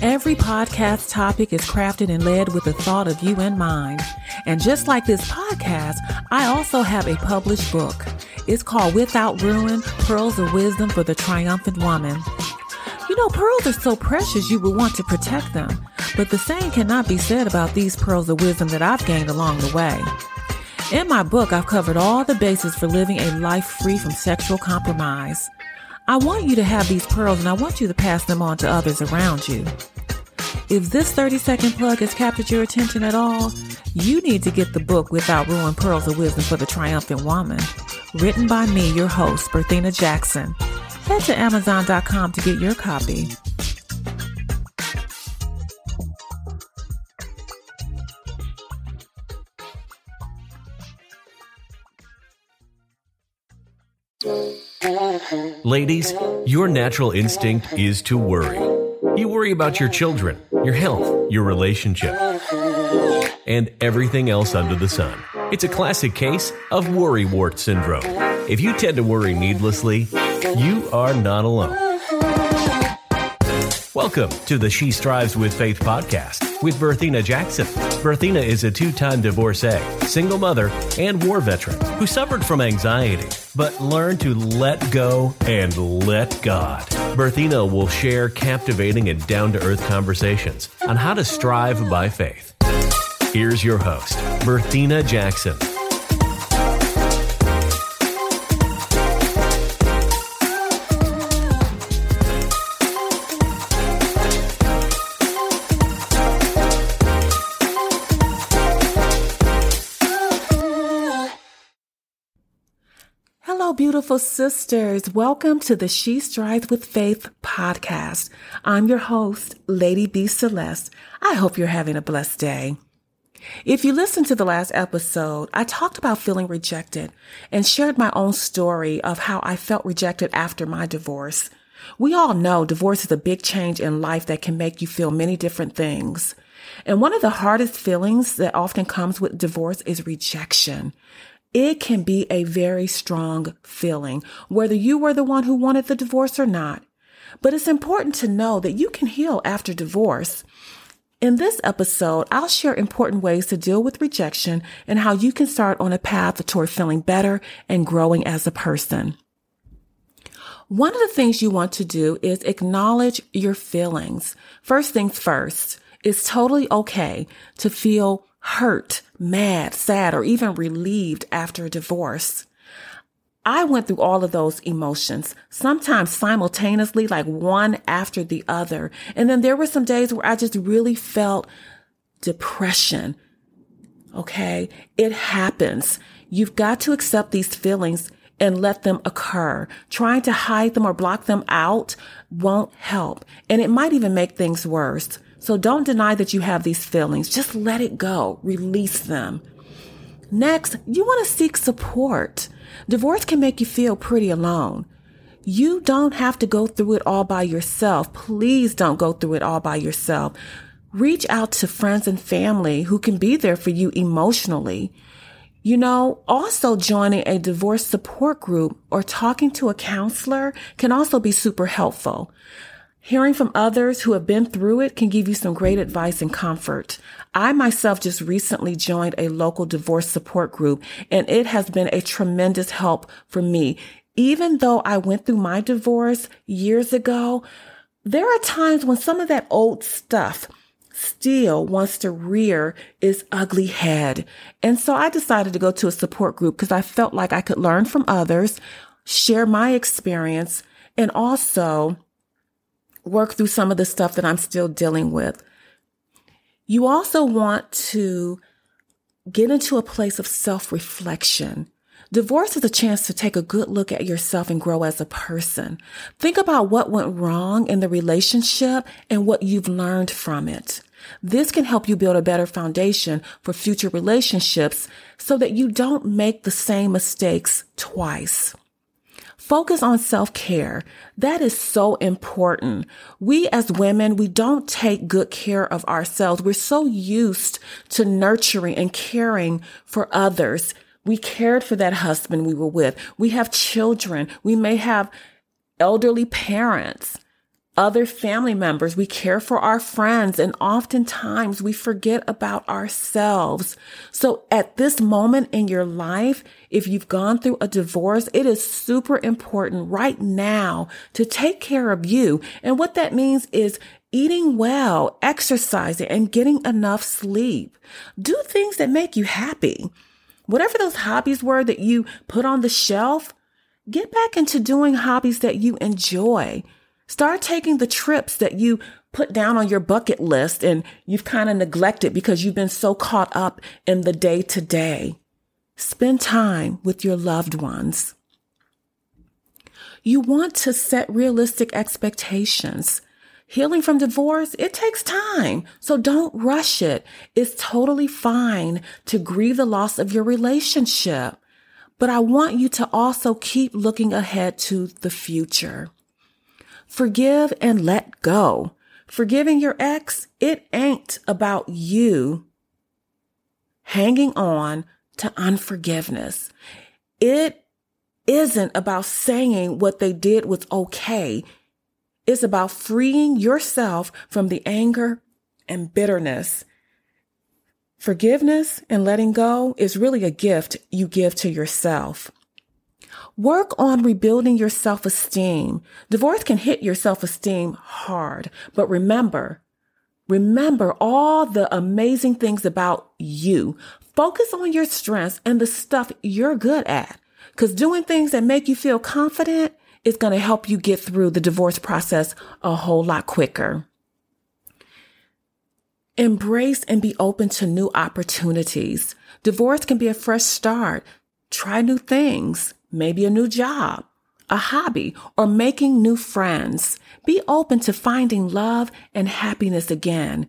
Every podcast topic is crafted and led with the thought of you in mind. And just like this podcast, I also have a published book. It's called Without Ruin Pearls of Wisdom for the Triumphant Woman. You know, pearls are so precious you would want to protect them, but the same cannot be said about these pearls of wisdom that I've gained along the way. In my book, I've covered all the bases for living a life free from sexual compromise. I want you to have these pearls and I want you to pass them on to others around you. If this 30 second plug has captured your attention at all, you need to get the book Without Ruin Pearls of Wisdom for the Triumphant Woman, written by me, your host, Berthina Jackson. Head to Amazon.com to get your copy. Ladies, your natural instinct is to worry. You worry about your children, your health, your relationship, and everything else under the sun. It's a classic case of worry wart syndrome. If you tend to worry needlessly, you are not alone. Welcome to the She Strives with Faith podcast with Berthina Jackson. Berthina is a two time divorcee, single mother, and war veteran who suffered from anxiety but learned to let go and let God. Berthina will share captivating and down to earth conversations on how to strive by faith. Here's your host, Berthina Jackson. Beautiful sisters. Welcome to the She Strives with Faith podcast. I'm your host, Lady B Celeste. I hope you're having a blessed day. If you listened to the last episode, I talked about feeling rejected and shared my own story of how I felt rejected after my divorce. We all know divorce is a big change in life that can make you feel many different things. And one of the hardest feelings that often comes with divorce is rejection. It can be a very strong feeling, whether you were the one who wanted the divorce or not. But it's important to know that you can heal after divorce. In this episode, I'll share important ways to deal with rejection and how you can start on a path toward feeling better and growing as a person. One of the things you want to do is acknowledge your feelings. First things first, it's totally okay to feel hurt, mad, sad, or even relieved after a divorce. I went through all of those emotions, sometimes simultaneously, like one after the other. And then there were some days where I just really felt depression. Okay. It happens. You've got to accept these feelings and let them occur. Trying to hide them or block them out won't help. And it might even make things worse. So don't deny that you have these feelings. Just let it go. Release them. Next, you want to seek support. Divorce can make you feel pretty alone. You don't have to go through it all by yourself. Please don't go through it all by yourself. Reach out to friends and family who can be there for you emotionally. You know, also joining a divorce support group or talking to a counselor can also be super helpful. Hearing from others who have been through it can give you some great advice and comfort. I myself just recently joined a local divorce support group and it has been a tremendous help for me. Even though I went through my divorce years ago, there are times when some of that old stuff still wants to rear its ugly head. And so I decided to go to a support group because I felt like I could learn from others, share my experience, and also work through some of the stuff that I'm still dealing with. You also want to get into a place of self reflection. Divorce is a chance to take a good look at yourself and grow as a person. Think about what went wrong in the relationship and what you've learned from it. This can help you build a better foundation for future relationships so that you don't make the same mistakes twice. Focus on self care. That is so important. We as women, we don't take good care of ourselves. We're so used to nurturing and caring for others. We cared for that husband we were with. We have children. We may have elderly parents. Other family members. We care for our friends and oftentimes we forget about ourselves. So at this moment in your life, if you've gone through a divorce, it is super important right now to take care of you. And what that means is eating well, exercising, and getting enough sleep. Do things that make you happy. Whatever those hobbies were that you put on the shelf, get back into doing hobbies that you enjoy. Start taking the trips that you put down on your bucket list and you've kind of neglected because you've been so caught up in the day to day. Spend time with your loved ones. You want to set realistic expectations. Healing from divorce, it takes time. So don't rush it. It's totally fine to grieve the loss of your relationship. But I want you to also keep looking ahead to the future. Forgive and let go. Forgiving your ex, it ain't about you hanging on to unforgiveness. It isn't about saying what they did was okay. It's about freeing yourself from the anger and bitterness. Forgiveness and letting go is really a gift you give to yourself. Work on rebuilding your self-esteem. Divorce can hit your self-esteem hard, but remember, remember all the amazing things about you. Focus on your strengths and the stuff you're good at. Cause doing things that make you feel confident is going to help you get through the divorce process a whole lot quicker. Embrace and be open to new opportunities. Divorce can be a fresh start. Try new things maybe a new job, a hobby, or making new friends. Be open to finding love and happiness again.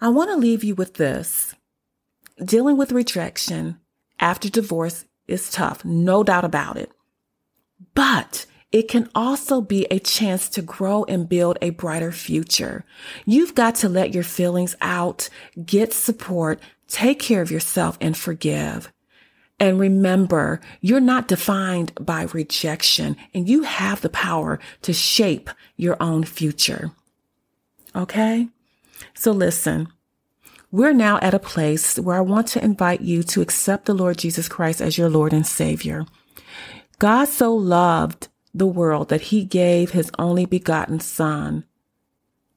I want to leave you with this. Dealing with rejection after divorce is tough, no doubt about it. But it can also be a chance to grow and build a brighter future. You've got to let your feelings out, get support, take care of yourself and forgive. And remember, you're not defined by rejection and you have the power to shape your own future. Okay? So listen, we're now at a place where I want to invite you to accept the Lord Jesus Christ as your Lord and Savior. God so loved the world that he gave his only begotten son.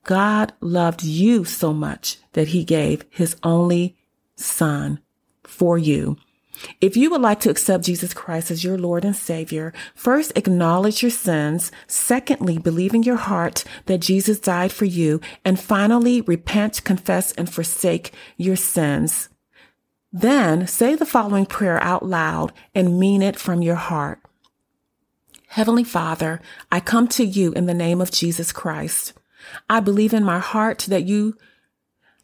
God loved you so much that he gave his only son for you. If you would like to accept Jesus Christ as your Lord and Savior, first acknowledge your sins. Secondly, believe in your heart that Jesus died for you. And finally, repent, confess, and forsake your sins. Then say the following prayer out loud and mean it from your heart. Heavenly Father, I come to you in the name of Jesus Christ. I believe in my heart that you,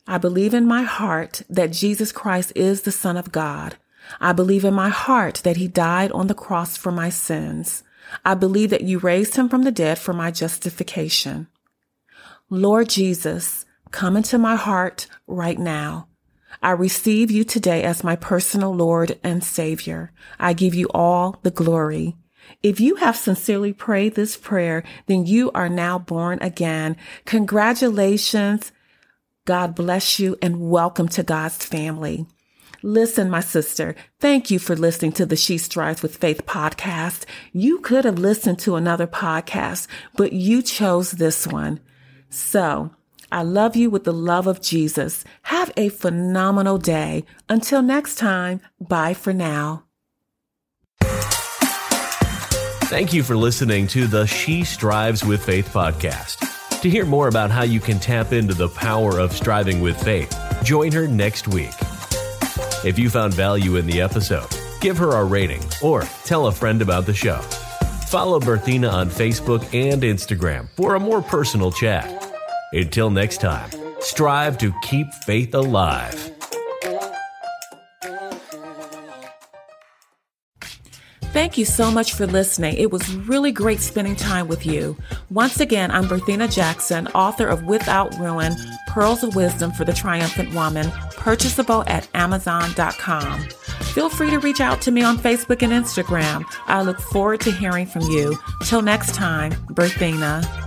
I believe in my heart that Jesus Christ is the Son of God. I believe in my heart that he died on the cross for my sins. I believe that you raised him from the dead for my justification. Lord Jesus, come into my heart right now. I receive you today as my personal Lord and Savior. I give you all the glory. If you have sincerely prayed this prayer, then you are now born again. Congratulations. God bless you and welcome to God's family. Listen, my sister, thank you for listening to the She Strives with Faith podcast. You could have listened to another podcast, but you chose this one. So I love you with the love of Jesus. Have a phenomenal day. Until next time, bye for now. Thank you for listening to the She Strives with Faith podcast. To hear more about how you can tap into the power of striving with faith, join her next week. If you found value in the episode, give her a rating or tell a friend about the show. Follow Berthina on Facebook and Instagram for a more personal chat. Until next time, strive to keep faith alive. Thank you so much for listening. It was really great spending time with you. Once again, I'm Berthina Jackson, author of Without Ruin Pearls of Wisdom for the Triumphant Woman, purchasable at Amazon.com. Feel free to reach out to me on Facebook and Instagram. I look forward to hearing from you. Till next time, Berthina.